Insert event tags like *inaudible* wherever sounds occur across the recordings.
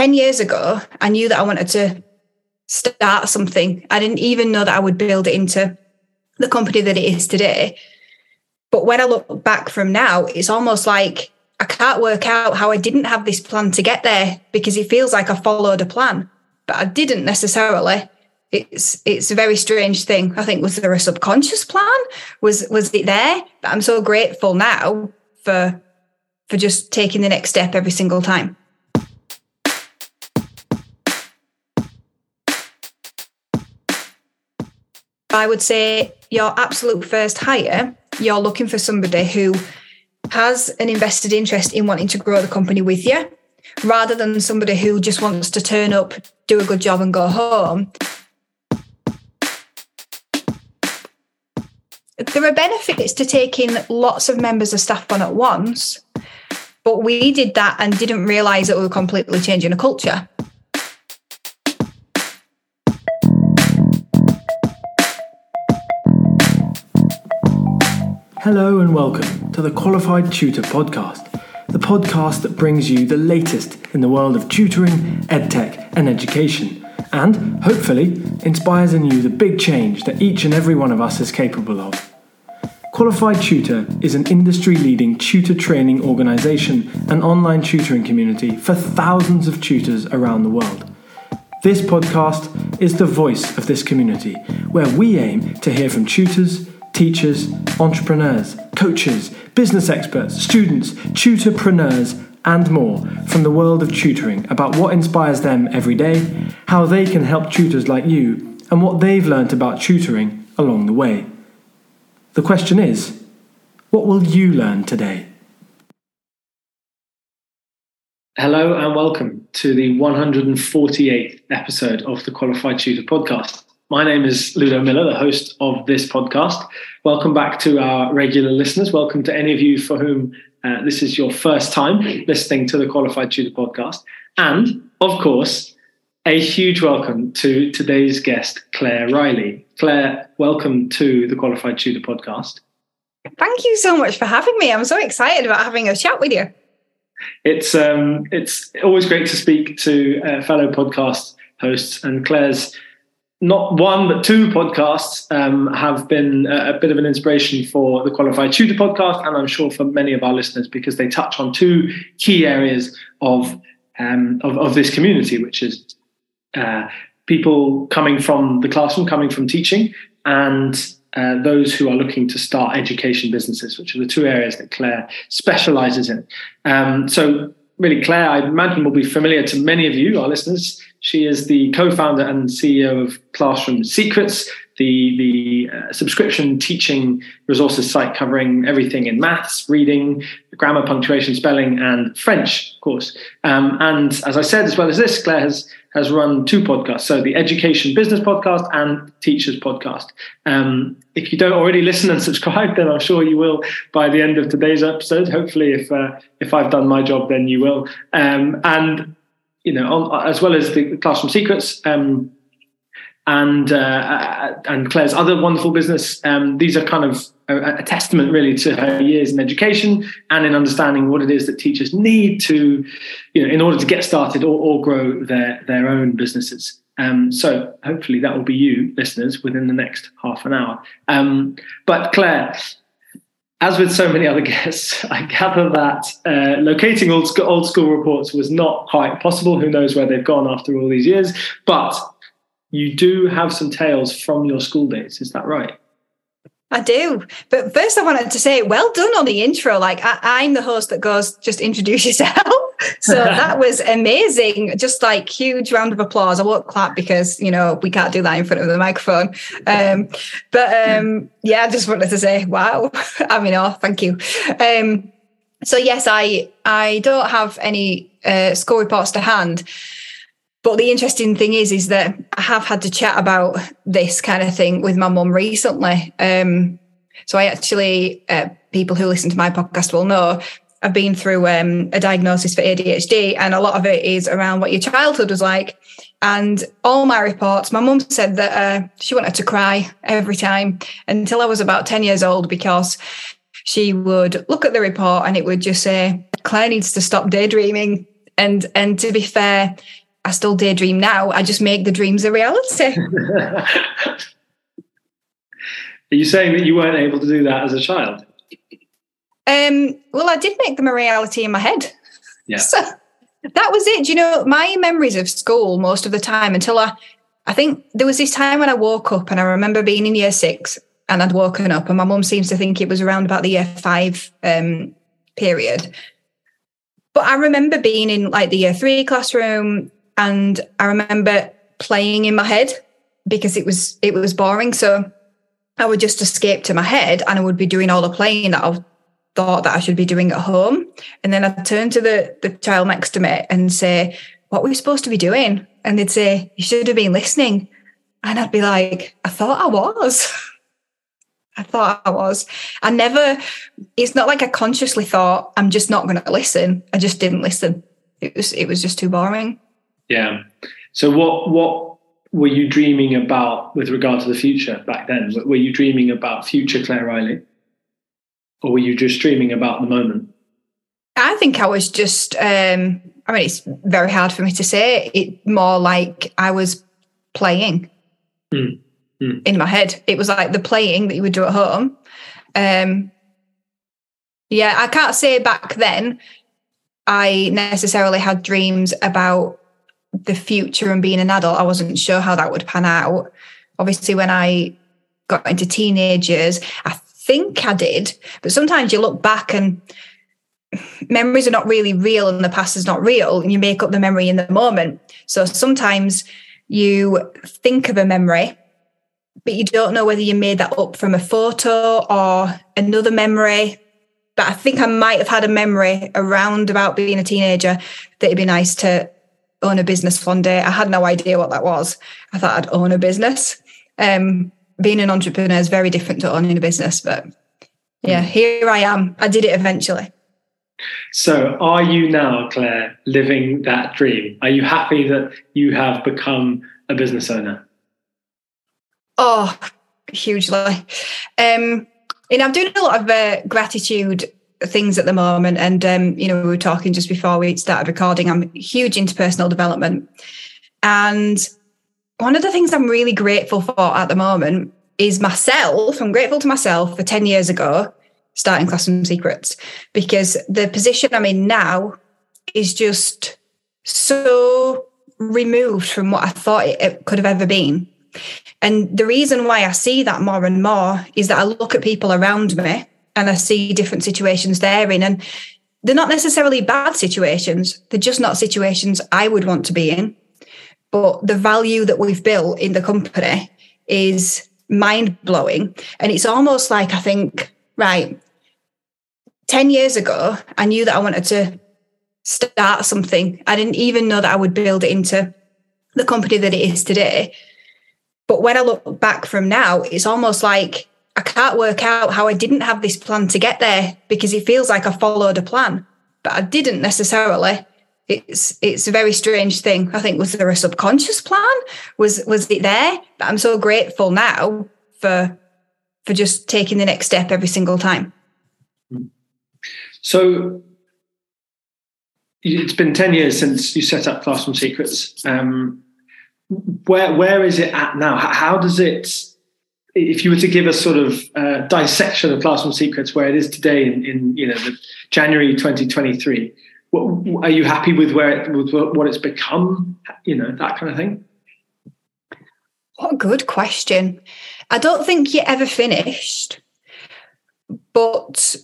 10 years ago, I knew that I wanted to start something. I didn't even know that I would build it into the company that it is today. But when I look back from now, it's almost like I can't work out how I didn't have this plan to get there because it feels like I followed a plan, but I didn't necessarily. It's it's a very strange thing. I think was there a subconscious plan? Was was it there? But I'm so grateful now for for just taking the next step every single time. I would say your absolute first hire, you're looking for somebody who has an invested interest in wanting to grow the company with you rather than somebody who just wants to turn up, do a good job, and go home. There are benefits to taking lots of members of staff on at once, but we did that and didn't realize that we were completely changing a culture. Hello and welcome to the Qualified Tutor Podcast, the podcast that brings you the latest in the world of tutoring, edtech, and education, and hopefully inspires in you the big change that each and every one of us is capable of. Qualified Tutor is an industry leading tutor training organisation and online tutoring community for thousands of tutors around the world. This podcast is the voice of this community, where we aim to hear from tutors teachers, entrepreneurs, coaches, business experts, students, tutorpreneurs, and more from the world of tutoring about what inspires them every day, how they can help tutors like you, and what they've learnt about tutoring along the way. The question is what will you learn today? Hello and welcome to the 148th episode of the Qualified Tutor podcast. My name is Ludo Miller, the host of this podcast. Welcome back to our regular listeners. Welcome to any of you for whom uh, this is your first time listening to the Qualified Tutor podcast. And of course, a huge welcome to today's guest, Claire Riley. Claire, welcome to the Qualified Tutor podcast. Thank you so much for having me. I'm so excited about having a chat with you. It's um, it's always great to speak to uh, fellow podcast hosts, and Claire's not one but two podcasts um, have been a, a, bit of an inspiration for the qualified tutor podcast and i'm sure for many of our listeners because they touch on two key areas of um, of, of, this community which is uh, people coming from the classroom coming from teaching and uh, those who are looking to start education businesses which are the two areas that claire specializes in. Um, so really claire i imagine will be familiar to many of you our listeners. She is the co-founder and CEO of Classroom Secrets, the the uh, subscription teaching resources site covering everything in maths, reading, grammar, punctuation, spelling, and French, of course. Um, and as I said, as well as this, Claire has has run two podcasts, so the Education Business Podcast and Teachers Podcast. Um, if you don't already listen and subscribe, then I'm sure you will by the end of today's episode. Hopefully, if uh, if I've done my job, then you will. Um, and you know, on, as well as the Classroom Secrets um, and uh, and Claire's other wonderful business. Um, these are kind of a, a, testament, really, to her years in education and in understanding what it is that teachers need to, you know, in order to get started or, or grow their their own businesses. Um, so hopefully that will be you, listeners, within the next half an hour. Um, but Claire, as with so many other *laughs* guests, I gather that uh, locating old school, old school reports was not quite possible. Who knows where they've gone after all these years? But you do have some tales from your school days. Is that right? I do. But first, I wanted to say, well done on the intro. Like, I, am the host that goes, just introduce yourself. *laughs* so *laughs* that was amazing. Just like huge round of applause. I won't clap because, you know, we can't do that in front of the microphone. Um, but um, yeah, I just wanted to say, wow. *laughs* I mean, oh, thank you. Um, so yes, I I don't have any uh, score reports to hand. But the interesting thing is, is that I have had to chat about this kind of thing with my mum recently. Um, so I actually, uh, people who listen to my podcast will know, I've been through um, a diagnosis for ADHD, and a lot of it is around what your childhood was like. And all my reports, my mum said that uh, she wanted to cry every time until I was about 10 years old because she would look at the report and it would just say, Claire needs to stop daydreaming And and to be fair, I still daydream now. I just make the dreams a reality. *laughs* Are you saying that you weren't able to do that as a child? Um, well, I did make them a reality in my head. Yeah. So that was it. Do you know, my memories of school most of the time until I, I think there was this time when I woke up and I remember being in year six and I'd woken up and my mum seems to think it was around about the year five um, period. But I remember being in like the year three classroom and I remember playing in my head because it was it was boring. So I would just escape to my head and I would be doing all the playing that I thought that I should be doing at home. And then I'd turn to the, the child next to me and say, What were we supposed to be doing? And they'd say, You should have been listening. And I'd be like, I thought I was. *laughs* I thought I was. I never, it's not like I consciously thought, I'm just not going to listen. I just didn't listen. It was, it was just too boring. Yeah. So what, what were you dreaming about with regard to the future back then? Were you dreaming about future Claire Riley? Or were you just dreaming about the moment? I think I was just, um, I mean, it's very hard for me to say. It more like I was playing mm. Mm. in my head. It was like the playing that you would do at home. Um, yeah, I can't say back then I necessarily had dreams about the future and being an adult. I wasn't sure how that would pan out. Obviously, when I got into teenagers, I think I did, but sometimes you look back and memories are not really real and the past is not real and you make up the memory in the moment. So sometimes you think of a memory, but you don't know whether you made that up from a photo or another memory. But I think I might have had a memory around about being a teenager that it'd be nice to own a business one day. I had no idea what that was. I thought I'd own a business. Um, being an entrepreneur is very different to owning a business, but yeah, here I am. I did it eventually. So, are you now, Claire, living that dream? Are you happy that you have become a business owner? Oh, hugely. Um, and I'm doing a lot of uh, gratitude things at the moment. And, um, you know, we were talking just before we started recording. I'm huge into personal development. And one of the things I'm really grateful for at the moment is myself. I'm grateful to myself for 10 years ago starting Classroom Secrets because the position I'm in now is just so removed from what I thought it could have ever been. And the reason why I see that more and more is that I look at people around me and I see different situations they're in. And they're not necessarily bad situations, they're just not situations I would want to be in. But the value that we've built in the company is mind blowing. And it's almost like I think, right, 10 years ago, I knew that I wanted to start something. I didn't even know that I would build it into the company that it is today. But when I look back from now, it's almost like I can't work out how I didn't have this plan to get there because it feels like I followed a plan, but I didn't necessarily. It's it's a very strange thing. I think was there a subconscious plan? Was was it there? But I'm so grateful now for for just taking the next step every single time. So it's been 10 years since you set up Classroom Secrets. Um, where where is it at now? How does it? If you were to give a sort of uh, dissection of Classroom Secrets, where it is today in, in you know January 2023, what, are you happy with where it, with what it's become? You know that kind of thing. What a good question. I don't think you're ever finished, but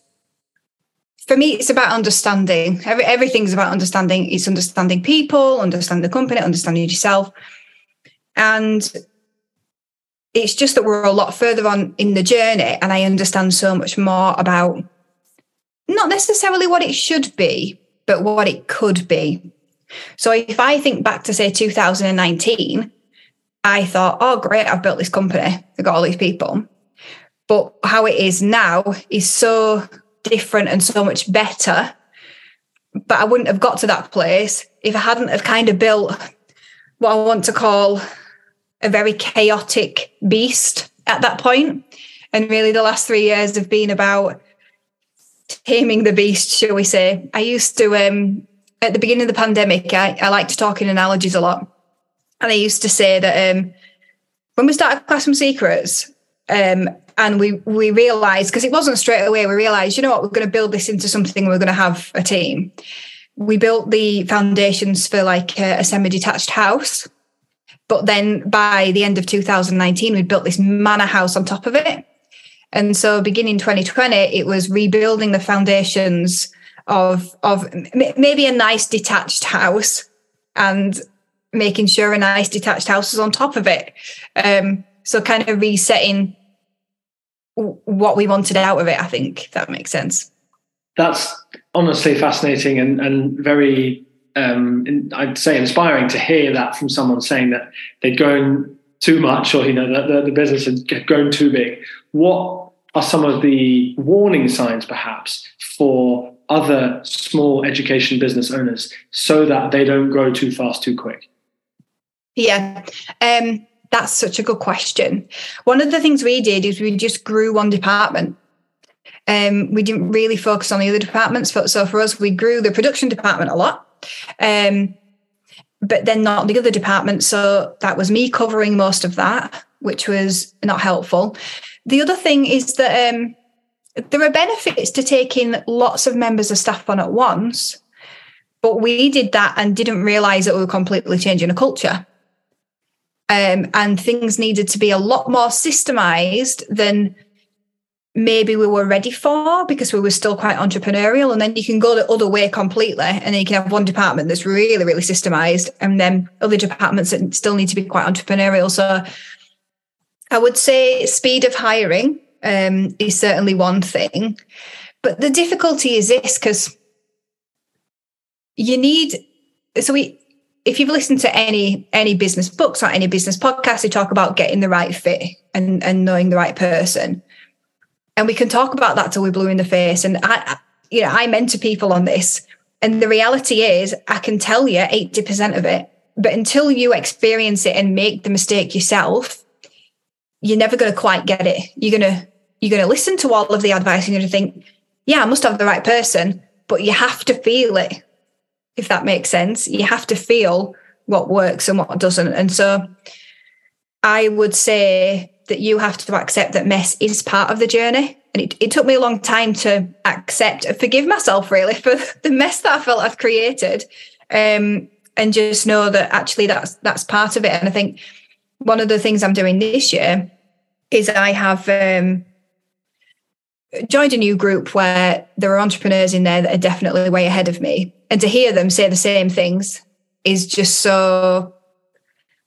for me, it's about understanding. Every, everything's about understanding. It's understanding people, understanding the company, understanding yourself. And it's just that we're a lot further on in the journey, and I understand so much more about not necessarily what it should be, but what it could be. So if I think back to say 2019, I thought, oh, great, I've built this company, I've got all these people. But how it is now is so different and so much better. But I wouldn't have got to that place if I hadn't have kind of built what I want to call a very chaotic beast at that point. And really, the last three years have been about taming the beast, shall we say. I used to, um, at the beginning of the pandemic, I, I like to talk in analogies a lot. And I used to say that um, when we started Classroom Secrets, um, and we we realized because it wasn't straight away, we realized, you know what, we're going to build this into something. We're going to have a team. We built the foundations for like a, a semi-detached house, but then by the end of 2019, we built this manor house on top of it. And so, beginning 2020, it was rebuilding the foundations of of maybe a nice detached house and making sure a nice detached house is on top of it. Um, so, kind of resetting what we wanted out of it. I think that makes sense. That's honestly fascinating and and very um, I'd say inspiring to hear that from someone saying that they'd grown too much or you know that the, the business had grown too big. What are some of the warning signs perhaps for other small education business owners so that they don't grow too fast too quick? Yeah. Um, that's such a good question. One of the things we did is we just grew one department. Um, we didn't really focus on the other departments. but So for us, we grew the production department a lot, um, but then not the other department. So that was me covering most of that, which was not helpful. The other thing is that um, there are benefits to taking lots of members of staff on at once, but we did that and didn't realize that we were completely changing a culture. Um, and things needed to be a lot more systemized than maybe we were ready for because we were still quite entrepreneurial. And then you can go the other way completely, and then you can have one department that's really, really systemized, and then other departments that still need to be quite entrepreneurial. So I would say speed of hiring um, is certainly one thing. But the difficulty is this because you need, so we, if you've listened to any any business books or any business podcasts, they talk about getting the right fit and and knowing the right person. And we can talk about that till we're blue in the face. And I, you know, I mentor people on this, and the reality is, I can tell you eighty percent of it, but until you experience it and make the mistake yourself, you're never going to quite get it. You're gonna you're gonna listen to all of the advice, you're gonna think, yeah, I must have the right person, but you have to feel it if that makes sense. You have to feel what works and what doesn't. And so I would say that you have to accept that mess is part of the journey. And it, it took me a long time to accept, forgive myself really *laughs* for the mess that I felt I've created. Um, and just know that actually that's that's part of it. And I think one of the things I'm doing this year is I have um, joined a new group where there are entrepreneurs in there that are definitely way ahead of me. And to hear them say the same things is just so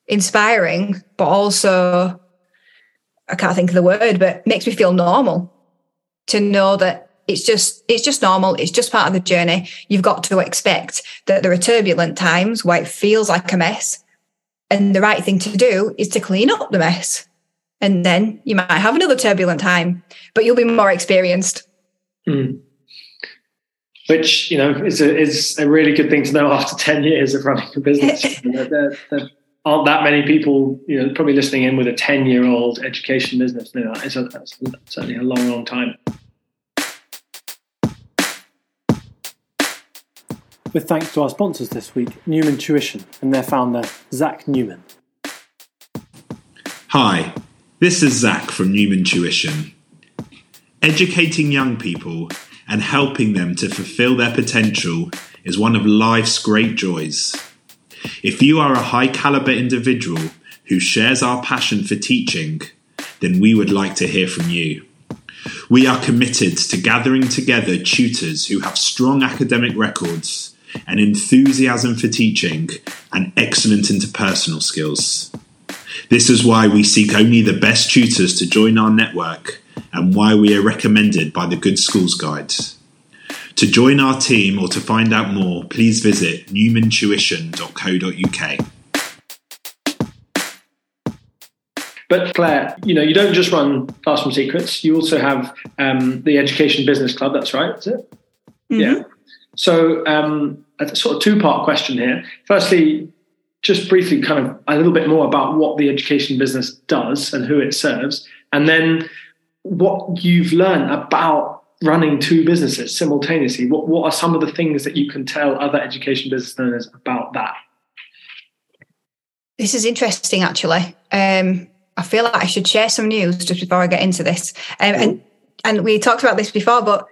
inspiring, but also, I can't think of the word, but makes me feel normal to know that it's just it's just normal it's just part of the journey you've got to expect that there are turbulent times where it feels like a mess and the right thing to do is to clean up the mess and then you might have another turbulent time, but you'll be more experienced. Mm. Which you know is a is a really good thing to know after *laughs* ten years of running a business. *laughs* there, there, aren't that many people, you know, probably listening in with a ten year old education business. You know, it's a, that's certainly a long, long time. With thanks to our sponsors this week, Newman Tuition and their founder, Zach Newman. Hi, this is Zach from Newman Tuition. Educating young people and helping them to fulfill their potential is one of life's great joys. If you are a high caliber individual who shares our passion for teaching, then we would like to hear from you. We are committed to gathering together tutors who have strong academic records, an enthusiasm for teaching, and excellent interpersonal skills. This is why we seek only the best tutors to join our network and why we are recommended by the Good Schools Guide. To join our team or to find out more, please visit newmantuition.co.uk. But Claire, you know, you don't just run Classroom Secrets. You also have um, the Education Business Club. That's right, is it? Mm-hmm. Yeah. So, um, a sort of two-part question here. Firstly, just briefly kind of a little bit more about what the education business does and who it serves, and then what you've learned about running two businesses simultaneously. What what are some of the things that you can tell other education business owners about that? This is interesting, actually. Um, I feel like I should share some news just before I get into this. Um, and and we talked about this before, but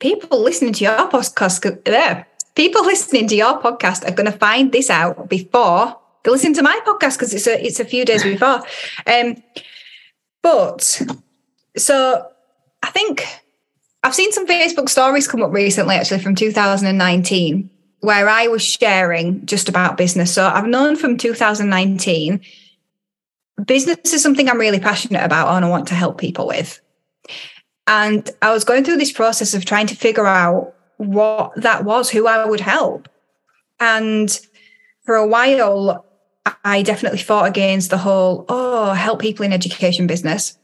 people listening to your podcast, there, people listening to your podcast are going to find this out before they listen to my podcast because it's a it's a few days before. Um, but so I think I've seen some Facebook stories come up recently, actually from 2019, where I was sharing just about business. So I've known from 2019 business is something I'm really passionate about and I want to help people with. And I was going through this process of trying to figure out what that was, who I would help. And for a while, I definitely fought against the whole, oh, help people in education business.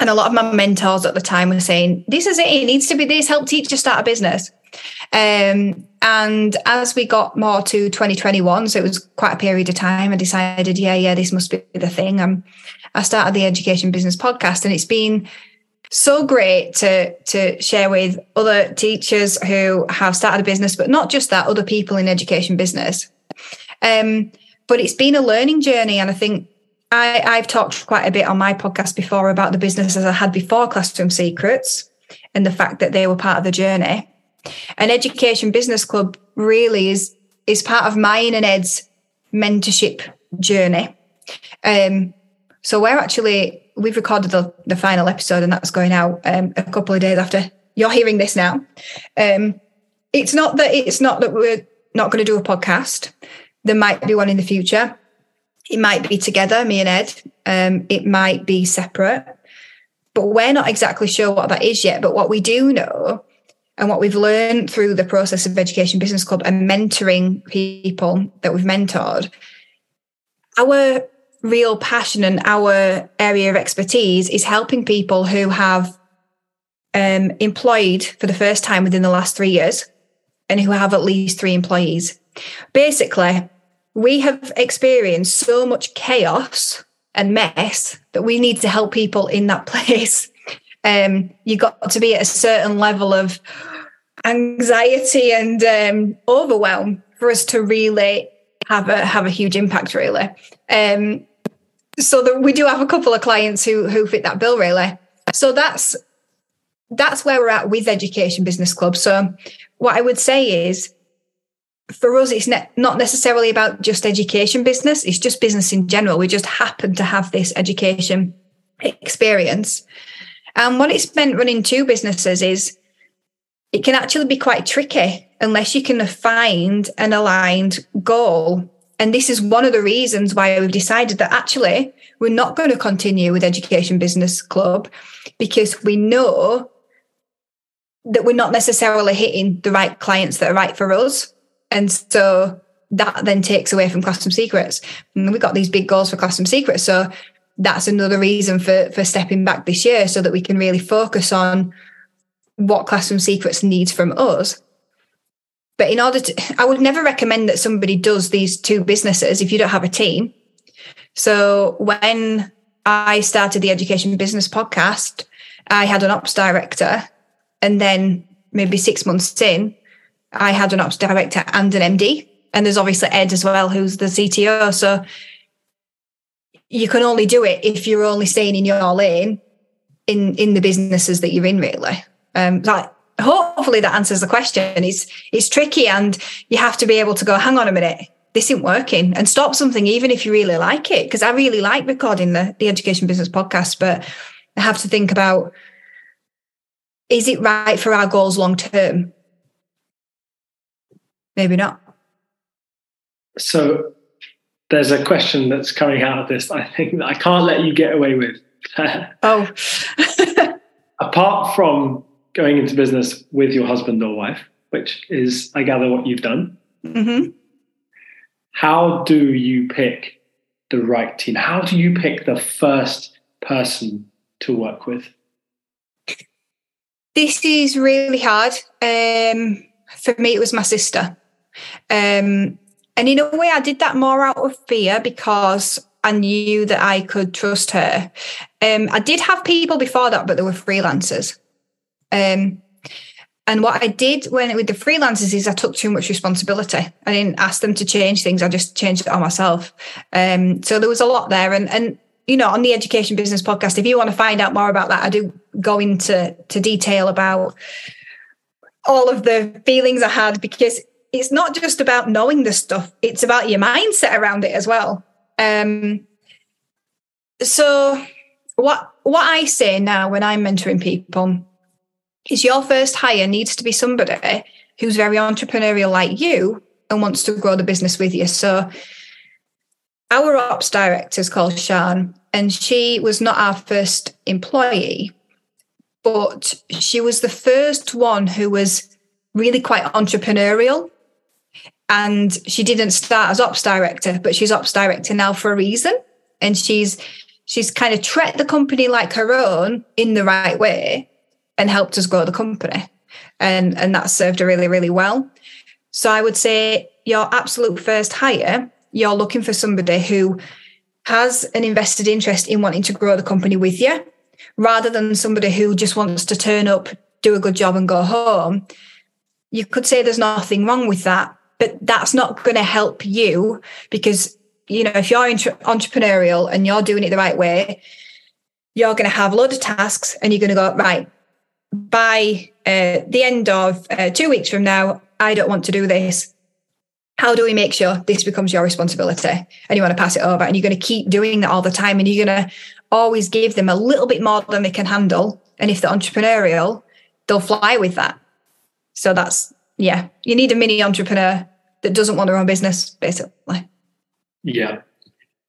And a lot of my mentors at the time were saying, this is it, it needs to be this, help teachers start a business. Um, and as we got more to 2021, so it was quite a period of time, I decided, yeah, yeah, this must be the thing. Um, I started the Education Business Podcast, and it's been so great to to share with other teachers who have started a business, but not just that, other people in education business. Um, but it's been a learning journey, and I think I, I've talked quite a bit on my podcast before about the businesses I had before Classroom Secrets and the fact that they were part of the journey. An education business club really is is part of mine and Ed's mentorship journey. Um, so we're actually we've recorded the, the final episode and that's going out um, a couple of days after you're hearing this now. Um, it's not that it's not that we're not going to do a podcast. There might be one in the future. It might be together, me and Ed. Um, it might be separate, but we're not exactly sure what that is yet. But what we do know and what we've learned through the process of Education Business Club and mentoring people that we've mentored, our real passion and our area of expertise is helping people who have um, employed for the first time within the last three years and who have at least three employees. Basically, we have experienced so much chaos and mess that we need to help people in that *laughs* place. Um, you got to be at a certain level of anxiety and um, overwhelm for us to really have a have a huge impact really. Um, so we do have a couple of clients who who fit that bill really. So that's that's where we're at with education business club. So what i would say is for us it's ne- not necessarily about just education business it's just business in general we just happen to have this education experience and what it's meant running two businesses is it can actually be quite tricky unless you can find an aligned goal. And this is one of the reasons why we've decided that actually we're not going to continue with Education Business Club because we know that we're not necessarily hitting the right clients that are right for us. And so that then takes away from Classroom Secrets. And we've got these big goals for Classroom Secrets. So that's another reason for, for stepping back this year so that we can really focus on what Classroom Secrets needs from us. But in order to, I would never recommend that somebody does these two businesses if you don't have a team. So when I started the Education Business podcast, I had an ops director. And then maybe six months in, I had an ops director and an MD. And there's obviously Ed as well, who's the CTO. So you can only do it if you're only staying in your lane in in the businesses that you're in, really. Um, like hopefully that answers the question. It's it's tricky, and you have to be able to go. Hang on a minute, this isn't working, and stop something, even if you really like it. Because I really like recording the the education business podcast, but I have to think about is it right for our goals long term? Maybe not. So there's a question that's coming out of this. I think that I can't let you get away with. *laughs* oh. *laughs* Apart from going into business with your husband or wife, which is, I gather, what you've done. Mm-hmm. How do you pick the right team? How do you pick the first person to work with? This is really hard. Um, for me, it was my sister. Um, and in a way, I did that more out of fear because I knew that I could trust her. Um, I did have people before that, but they were freelancers. Um, And what I did when with the freelancers is I took too much responsibility. I didn't ask them to change things. I just changed it on myself. Um, so there was a lot there. And and you know, on the Education Business Podcast, if you want to find out more about that, I do go into to detail about all of the feelings I had because it's not just about knowing the stuff; it's about your mindset around it as well. Um, so what what I say now when I'm mentoring people is your first hire needs to be somebody who's very entrepreneurial like you and wants to grow the business with you. So our ops director is called Shan, and she was not our first employee, but she was the first one who was really quite entrepreneurial. And she didn't start as ops director, but she's ops director now for a reason. And she's she's kind of treated the company like her own in the right way and helped us grow the company. And, and that served her really, really well. So I would say your absolute first hire, you're looking for somebody who has an invested interest in wanting to grow the company with you rather than somebody who just wants to turn up, do a good job, and go home. You could say there's nothing wrong with that, but that's not going to help you because you know, if you're entre- entrepreneurial and you're doing it the right way, you're going to have a load of tasks and you're going to go, right, by uh, the end of uh, two weeks from now, I don't want to do this. How do we make sure this becomes your responsibility? And you want to pass it over and you're going to keep doing that all the time and you're going to always give them a little bit more than they can handle. And if they're entrepreneurial, they'll fly with that. So that's, yeah, you need a mini entrepreneur that doesn't want their own business, basically. Yeah.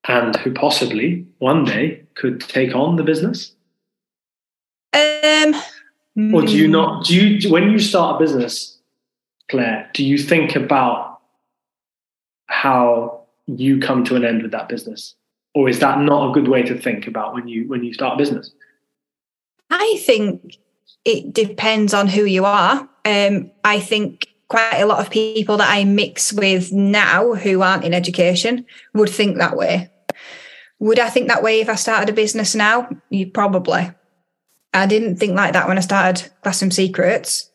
And who possibly one day could take on the business? Um, or do you not? Do you when you start a business, Claire? Do you think about how you come to an end with that business, or is that not a good way to think about when you when you start a business? I think it depends on who you are. Um, I think quite a lot of people that I mix with now who aren't in education would think that way. Would I think that way if I started a business now? You probably. I didn't think like that when I started Classroom Secrets,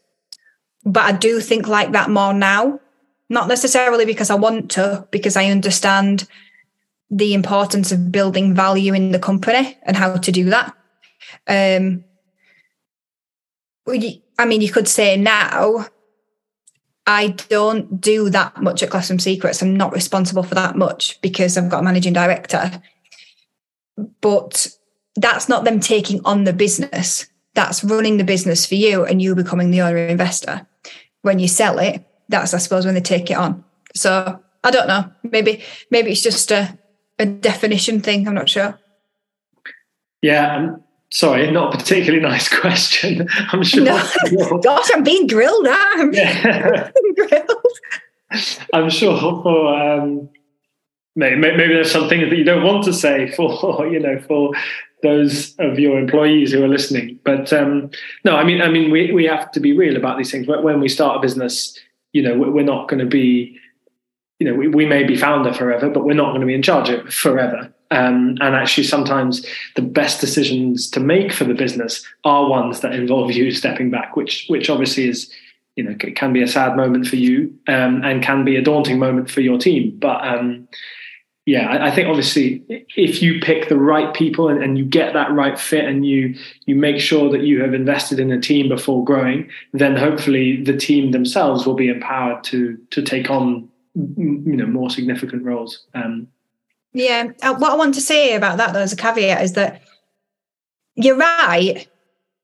but I do think like that more now. Not necessarily because I want to, because I understand the importance of building value in the company and how to do that. Um, I mean, you could say now I don't do that much at Classroom Secrets. I'm not responsible for that much because I've got a managing director. But that's not them taking on the business. That's running the business for you and you becoming the owner investor. When you sell it, that's I suppose when they take it on. So I don't know. Maybe maybe it's just a, a definition thing. I'm not sure. Yeah, Sorry, not a particularly *laughs* nice question. *laughs* I'm sure. No. *laughs* Gosh, I'm being grilled now. I'm yeah. grilled. I'm sure for um, maybe, maybe there's some things that you don't want to say for you know for those of your employees who are listening. But um, no, I mean, I mean, we we have to be real about these things. When we start a business, you know, we're not going to be, you know, we, we may be founder forever, but we're not going to be in charge of it forever. Um, and actually, sometimes the best decisions to make for the business are ones that involve you stepping back, which which obviously is, you know, can be a sad moment for you um, and can be a daunting moment for your team. But um, yeah, I, I, think obviously if you pick the right people and, and you get that right fit and you you make sure that you have invested in a team before growing, then hopefully the team themselves will be empowered to to take on you know more significant roles. Um, yeah. Uh, what I want to say about that, though, as a caveat, is that you're right,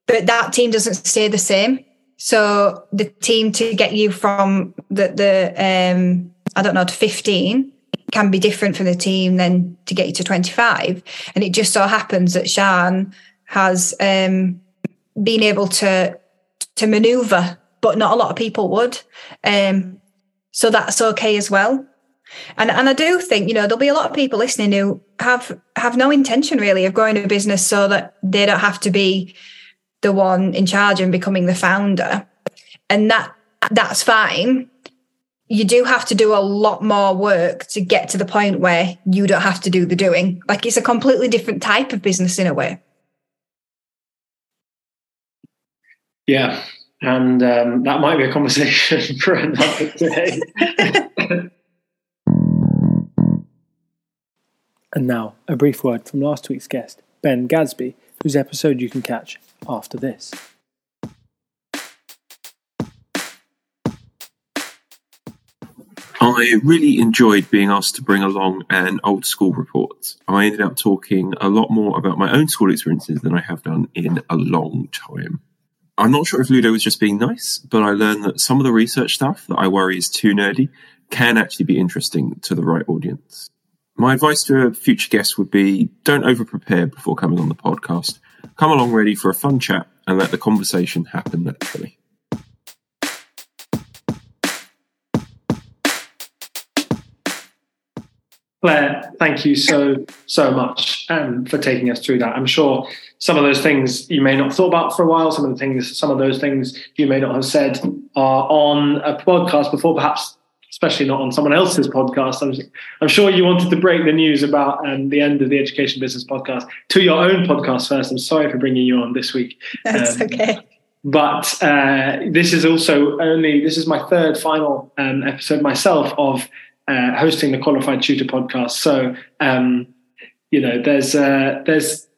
but that team doesn't stay the same. So the team to get you from the the um, I don't know to 15 can be different from the team than to get you to 25. And it just so happens that Shan has um, been able to to maneuver, but not a lot of people would. Um, so that's okay as well. And and I do think you know there'll be a lot of people listening who have have no intention really of growing a business so that they don't have to be the one in charge and becoming the founder, and that that's fine. You do have to do a lot more work to get to the point where you don't have to do the doing. Like it's a completely different type of business in a way. Yeah, And um, that might be a conversation *laughs* for another day. *laughs* And now, a brief word from last week's guest, Ben Gadsby, whose episode you can catch after this. I really enjoyed being asked to bring along an old school report. I ended up talking a lot more about my own school experiences than I have done in a long time. I'm not sure if Ludo was just being nice, but I learned that some of the research stuff that I worry is too nerdy can actually be interesting to the right audience. My advice to a future guest would be don't over prepare before coming on the podcast. Come along ready for a fun chat and let the conversation happen naturally. Claire, thank you so so much um, for taking us through that. I'm sure some of those things you may not have thought about for a while. Some of the things, some of those things you may not have said are on a podcast before, perhaps especially not on someone else's podcast. I'm, I'm sure you wanted to break the news about um, the end of the Education Business podcast to your own podcast first. I'm sorry for bringing you on this week. That's Um, okay. but uh, this is also only this is my third final um, episode myself of uh, hosting the qualified tutor podcast so um, you know there's uh, there's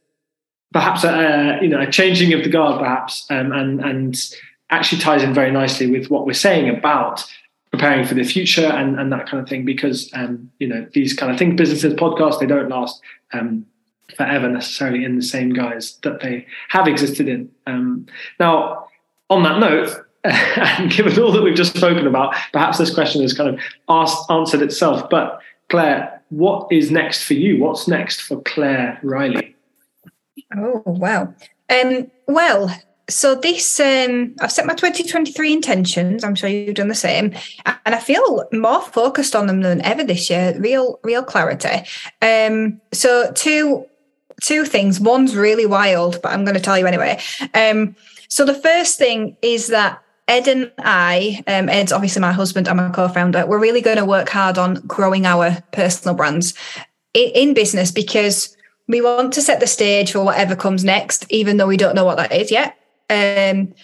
perhaps a, you know a changing of the guard perhaps um, and and actually ties in very nicely with what we're saying about preparing for the future and, and that kind of thing because um, you know these kind of things businesses podcasts they don't last um, forever necessarily in the same guise that they have existed in. Um, now, on that note, *laughs* and given all that we've just spoken about, perhaps this question has kind of asked, answered itself. But Claire, what is next for you? What's next for Claire Riley? Oh wow. Um, well, so this um, I've set my 2023 intentions. I'm sure you've done the same, and I feel more focused on them than ever this year. Real, real clarity. Um, so two two things. One's really wild, but I'm going to tell you anyway. Um, so the first thing is that Ed and I, um, Ed's obviously my husband, I'm a co-founder. We're really going to work hard on growing our personal brands in, in business because we want to set the stage for whatever comes next, even though we don't know what that is yet. Um,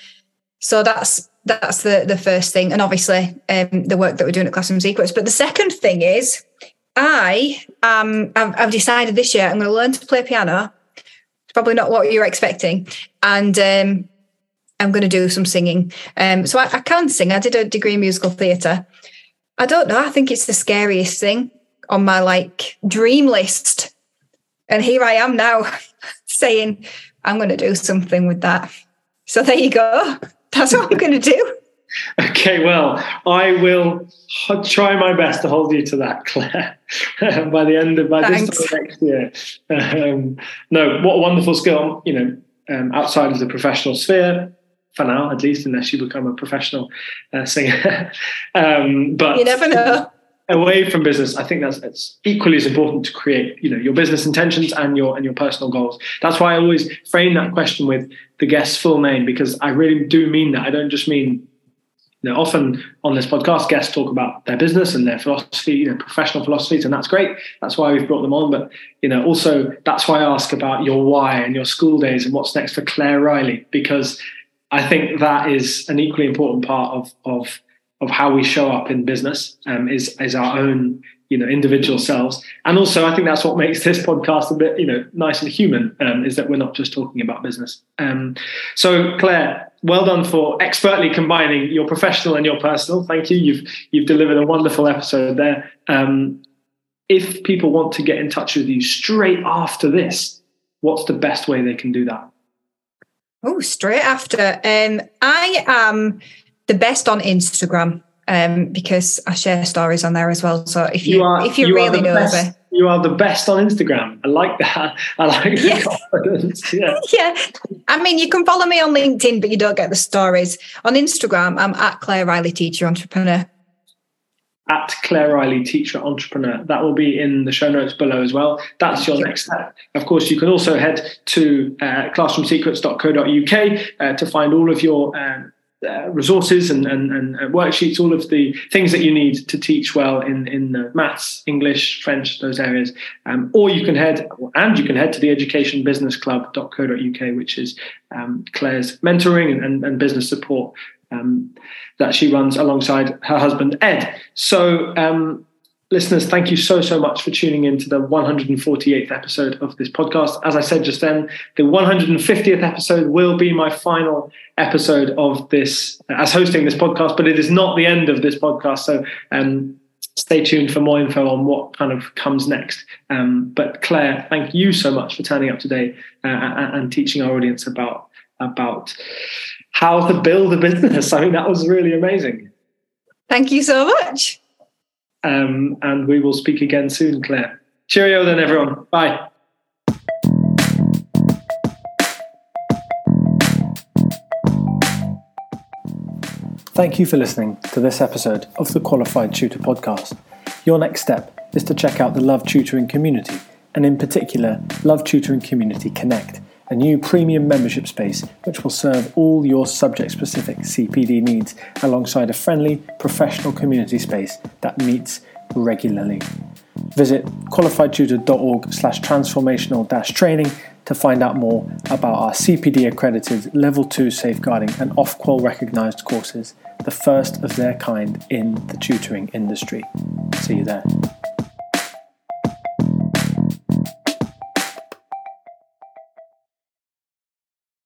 so that's that's the the first thing, and obviously um, the work that we're doing at Classroom Secrets. But the second thing is, I um I've, I've decided this year I'm going to learn to play piano. It's probably not what you're expecting, and um, I'm going to do some singing. Um, so I, I can sing. I did a degree in musical theatre. I don't know. I think it's the scariest thing on my like dream list. And here I am now *laughs* saying, I'm going to do something with that. So there you go. *laughs* That's what I'm going to do. *laughs* Okay, well, I will try my best to hold you to that, Claire, by the end of by this time next year. Um, no, what a wonderful skill, you know, um, outside of the professional sphere, for now at least, unless you become a professional uh, singer. um, but You never know. Away from business, I think that's it's equally as important to create, you know, your business intentions and your and your personal goals. That's why I always frame that question with the guest's full name because I really do mean that. I don't just mean, you know, often on this podcast, guests talk about their business and their philosophy, you know, professional philosophies, and that's great. That's why we've brought them on. But you know, also that's why I ask about your why and your school days and what's next for Claire Riley because I think that is an equally important part of of of how we show up in business um, is is our own you know individual selves. And also i think that's what makes this podcast a bit you know nice and human um, is that we're not just talking about business. Um, so claire well done for expertly combining your professional and your personal. Thank you. You've you've delivered a wonderful episode there. Um, if people want to get in touch with you straight after this what's the best way they can do that? Oh, straight after. Um, I am the best on Instagram um, because I share stories on there as well. So if you, if you're you are really the nosy, best, you are the best on Instagram. I like that. *laughs* I like the Yes. confidence. *laughs* Yeah. yeah. I mean, you can follow me on LinkedIn, but you don't get the stories. On Instagram, I'm at Claire Riley Teacher Entrepreneur. At Claire Riley, teacher entrepreneur. That will be in the show notes below as well. That's your you. next step. Of course, you can also head to uh, classroomsecrets.co.uk uh, to find all of your um, uh, resources and, and, and, worksheets, all of the things that you need to teach well in, in the maths, English, French, those areas. Um, or you can head, and you can head to the educationbusinessclub.co.uk, which is um, Claire's mentoring and, and, and business support um, that she runs alongside her husband, Ed. So, um, listeners, thank you so, so much for tuning in to the 148th episode of this podcast. As I said just then, the 150th episode will be my final episode of this, as hosting this podcast, but it is not the end of this podcast. So, um, stay tuned for more info on what kind of comes next. Um, but Claire, thank you so much for turning up today uh, and teaching our audience about about how to build a business. *laughs* I mean, that was really amazing. Thank you so much. Um, and we will speak again soon, Claire. Cheerio, then, everyone. Bye. Thank you for listening to this episode of the Qualified Tutor Podcast. Your next step is to check out the Love Tutoring community, and in particular, Love Tutoring Community Connect, a new premium membership space which will serve all your subject specific CPD needs alongside a friendly, professional community space that meets regularly. Visit qualifiedtutor.org slash transformational dash training to find out more about our CPD accredited level 2 safeguarding and Ofqual recognized courses, the first of their kind in the tutoring industry. See you there.